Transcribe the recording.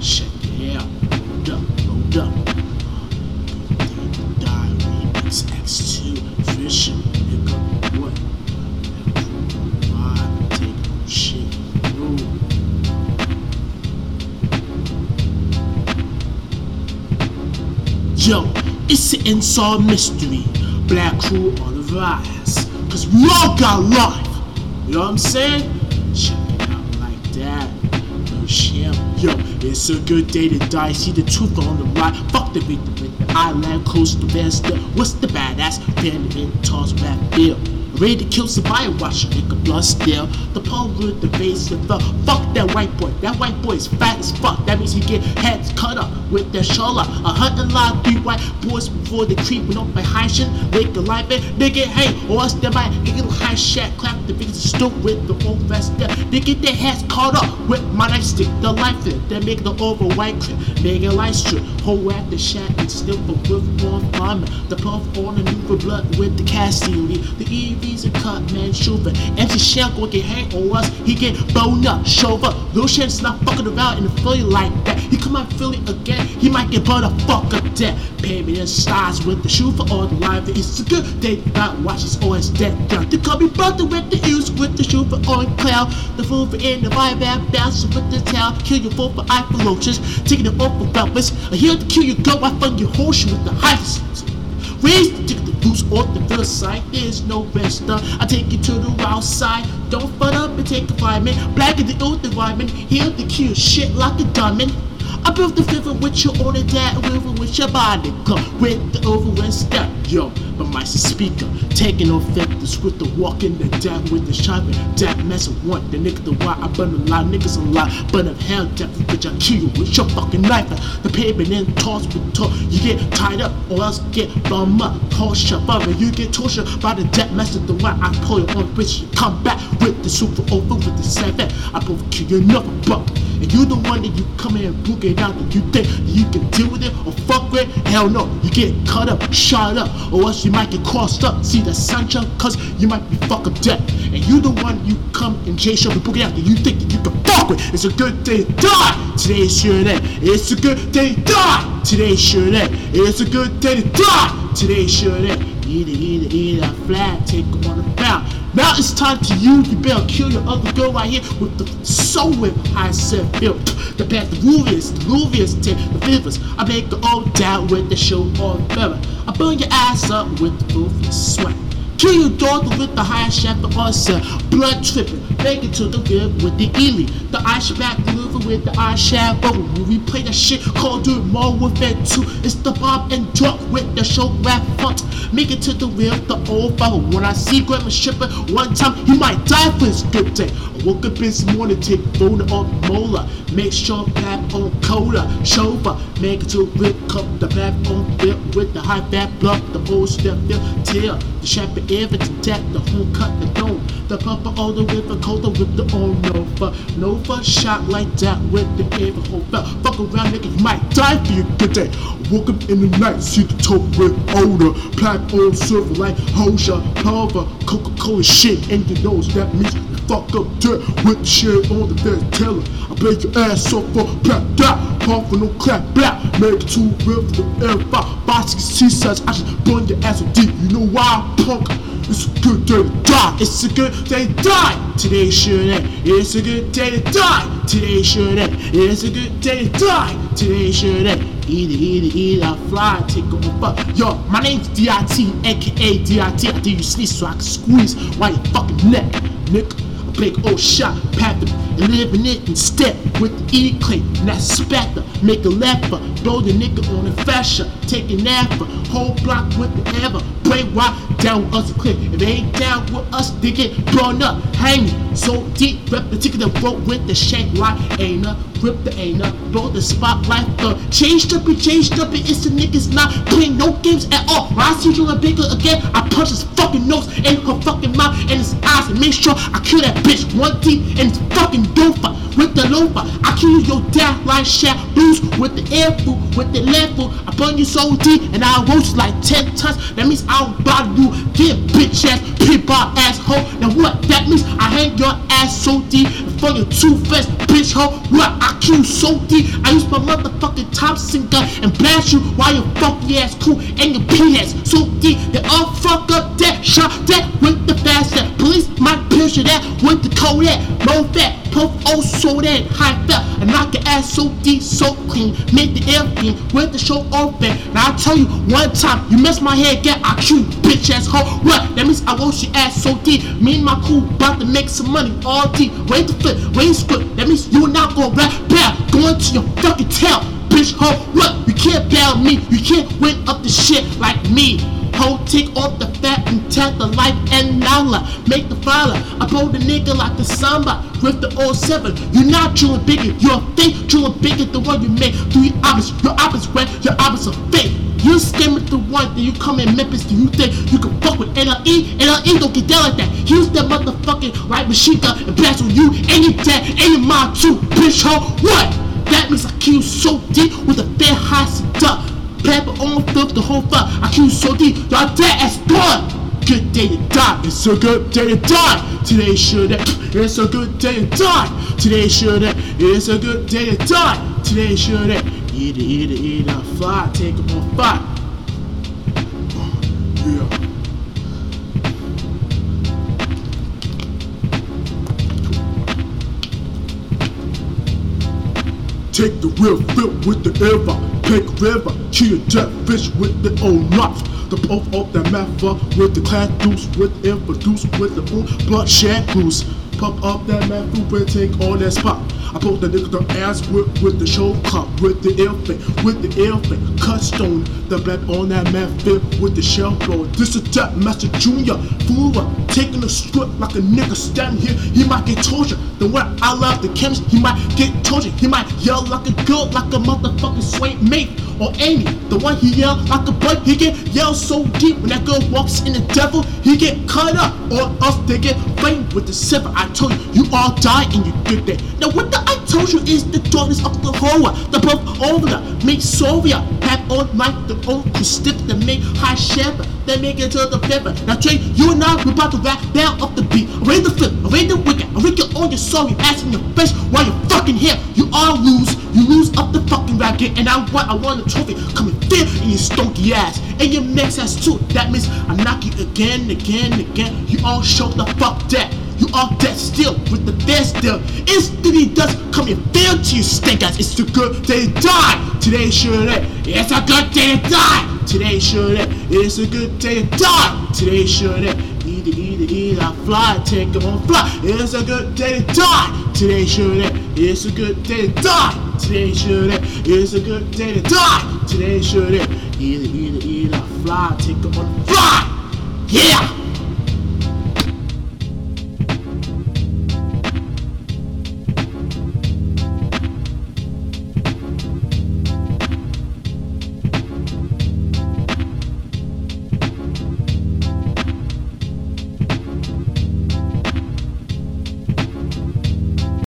Check it out. Load up, load up. Die remix X2 Vision, nigga. What? Yo, it's an unsolved mystery. Black crew on the rise. Cause we all got life. You know what I'm saying? Check it out like that. No sham. Yo, it's a good day to die. See the truth on the right. Fuck the beat, the island, coast, the best. What's the badass? Benjamin, toss, rap, bill. Ready to kill somebody, watch a nigga blood still. The pole with the base of the fuck that white boy. That white boy is fat as fuck. That means he get heads cut up with their shoulder. A hundred line three white boys before they creeping up my high shit. They can life it, they get hey, or else they might get a high shit. Clap the biggest stoop with the old vest there. They get their heads caught up with my nightstick. The life it, they make the over white clip. Make a light strip. Hold at the shack and still with one vomit. The puff on the new blood with the Cassidy. The EVs a cut man shooter. MC Shell go get hang on us. He get bone up, shoulder. Lil Shit's not fucking around in the Philly like that. He come out Philly again. He might get butter fuck up dead. Pay me in stars with the for all the life. It's a good day. That watch is always dead. Young. They call me brother with the use with the for on cloud. The fool for in the vibe bouncing with the tail. Kill your fool for eye roaches. Taking it off for velvets. I hear to kill you go. I fund your horse with the heights. Raise the ticket the boots off the field side. There's no rest. Uh, I take you to the outside. Don't fuck up and take a fireman. Black in the old environment. Hear the cue. Shit like a diamond. I built the river with your order that river with your body. Come with the over and step. Yo, but my speaker. Taking off factors with the walking the dab with the shopping. That mess of one. The nigga the why I burn a lot. Niggas a lot. But of hell, death, bitch, I kill you with your fucking knife. The pavement and toss with talk. You get tied up or else get bum up. Your brother. You get tortured by the death message. The why I pull you on bitch. You come back with the super over with the seven. I both kill you another buck. And you the one that you come here and book it out that you think you can deal with it or fuck with? Hell no, you get cut up, shot up, or else you might get crossed up. See the sunshine, cause you might be fuck up dead. And you the one you come and J show and book it out that you think that you can fuck with. It's a good day to die. Today's your day. It's a good day to die. Today's your day. It's a good day to die. Today's your day. Eat it, eat it, eat it, flat, take on the bound. Now it's time to you, you better kill your other girl right here with the so whip I said built. The bad, the ruviest, the take the vivers. I make it all down with the show on feather. I burn your ass up with the ruviest sweat. Kill your daughter with the high shaft of ulcer, uh, blood tripping, make it to the rib with the Ely. The ice back deliver with the eye shaft bubble. When we play that shit called it more with it too. It's the bob and drop with the show rap funk. Make it to the rib, the old fellow. When I see Grandma Shipper one time, he might die for his good day. Woke up this morning, take phone on molar. Make sure clap on cola, shoulder. Make it to rib cup, the black on bill with the high fat blood, the old step bill, tail. The sharper ever to tap the whole cut the dome. The papa all the with the colder with the old Nova. Nova shot like that with the ever up. Fuck around, nigga, might die for you good day. Woke up in the night, see the top with odor. Black on silver like Hosha, Pulver, Coca Cola shit in your nose. That means fuck up dirt with shit on the best teller. I break your ass off for clap that. Pump for no clap black. Make it two real for the air five. Boxing C-size, I just burn your ass with deep. You know why, punk? It's a good day to die. It's a good day to die. Today's your day. It's a good day to die. Today's your day. It's a good day to die. Today's your day. Eat it, eat it, eat it, I fly, take over. Yo, my name's DIT, aka DIT. I think you sneeze so I can squeeze while your fucking neck, nigga. Big old shot, them, and live it instead with E clay, and that spatter, make a leper, blow the nigga on the fascia, take an after, whole block with the ever, pray why down with us a click. If they ain't down with us, they get blown up, hanging so deep, rep the ticket and rope with the shank. Like ain't a rip the ain't up, blow the spotlight the changed up it, changed up it, it's the niggas not playing no games at all. When I see you a bigger again, I punch his fucking nose. In her fucking mouth and his eyes and make sure I kill that bitch. One teeth and fucking dofa with the loafer. I kill your dad like Shaq loose with the air food, with the left foot. I burn you so deep and I roast like 10 tons. That means I don't bother you. Get bitch ass, people asshole. Now what? That means I hang your ass so deep for your two fast bitch hoe. What? I kill so deep. I use my motherfucking Thompson gun and blast you while your funky ass cool and your pee ass so deep. They all fuck up that shot that with the fast. Police might picture that with the Kodak. No fat, puff oh so that high fat. And knock your ass so deep, so clean. Make the air clean with the show open. Now I tell you one time, you mess my head, get I shoot bitch ass hoe. What? That means I wash your ass so deep. Me and my crew about to make some money all deep. Wait to flip, wait to split. That means you not gonna rap back. Going to your fucking tail. Bitch hoe, what? You can't me. You can't win up the shit like me. Ho, take off the fat and tap the life and nala. Make the fire. I pull the nigga like the samba with the 07. You're not chillin' bigger. You're fake chillin' bigger the one you make. Your obvious, your obvious red, your obvious are fake. You scam with the one, then you come in Memphis, do you think you can fuck with NLE? NLE don't get down like that. Use that motherfucking right machine gun and blast on you and your dad and your mom too, bitch ho. What? That I kill so deep with a fair high seduct. Pepper on flip the whole fuck. I kill so deep, y'all dead as blood. Good day to die. It's a good day to die. Today should it's a good day to die. Today should it's a good day to die. Today should eat it, eat it, eat it, fly, take it on fire. Take the real flip with the ever, pick river, kill dead fish with the old knife. The both of the mafia with the clad deuce with introduce with the old bloodshed goose. Pop up that mafia and take all that spot. I put the nigga the ass with, with the show cop, with the elephant, with the elephant, cut stone, the black on that mafia with the shell blower. This is that Master Junior, Fula, taking the script like a nigga standing here, he might get tortured. Then when I love the chemist, he might get tortured. He might yell like a girl, like a motherfucking sweet mate. Or Amy, the one he yell like a boy, he get yell so deep when that girl walks in the devil, he get cut up. Or else they get framed with the silver. I told you, you all die and you did that. Now what the I told you is the darkness of the horror, the above over the make Soviet, have on like the old to stiff the make high shepherd, they make it to the feather. Now Trey, you and I, we about to rap down off the beat. Arrange the flip, arrange the wicked, arrange your on your sorry ass in your face while you're fucking here. You all lose, you lose up the fucking game, and I want, I want a trophy. coming and in your stonky ass, and your next ass too. That means I knock you again, again, again. You all show the fuck that. Are dead still with the dead still. Instantly does come and fail to you stink ass. It's a good day to die. Today should it. It's a good day to die. Today should it. It's a good day to die. Today. Eat it, eat it, eat it, fly, take it on fly. It's a good day to die. Today should it. It's a good day to die. Today should it. It's a good day to die. Today. Eat it, eat it, eat it, fly, take it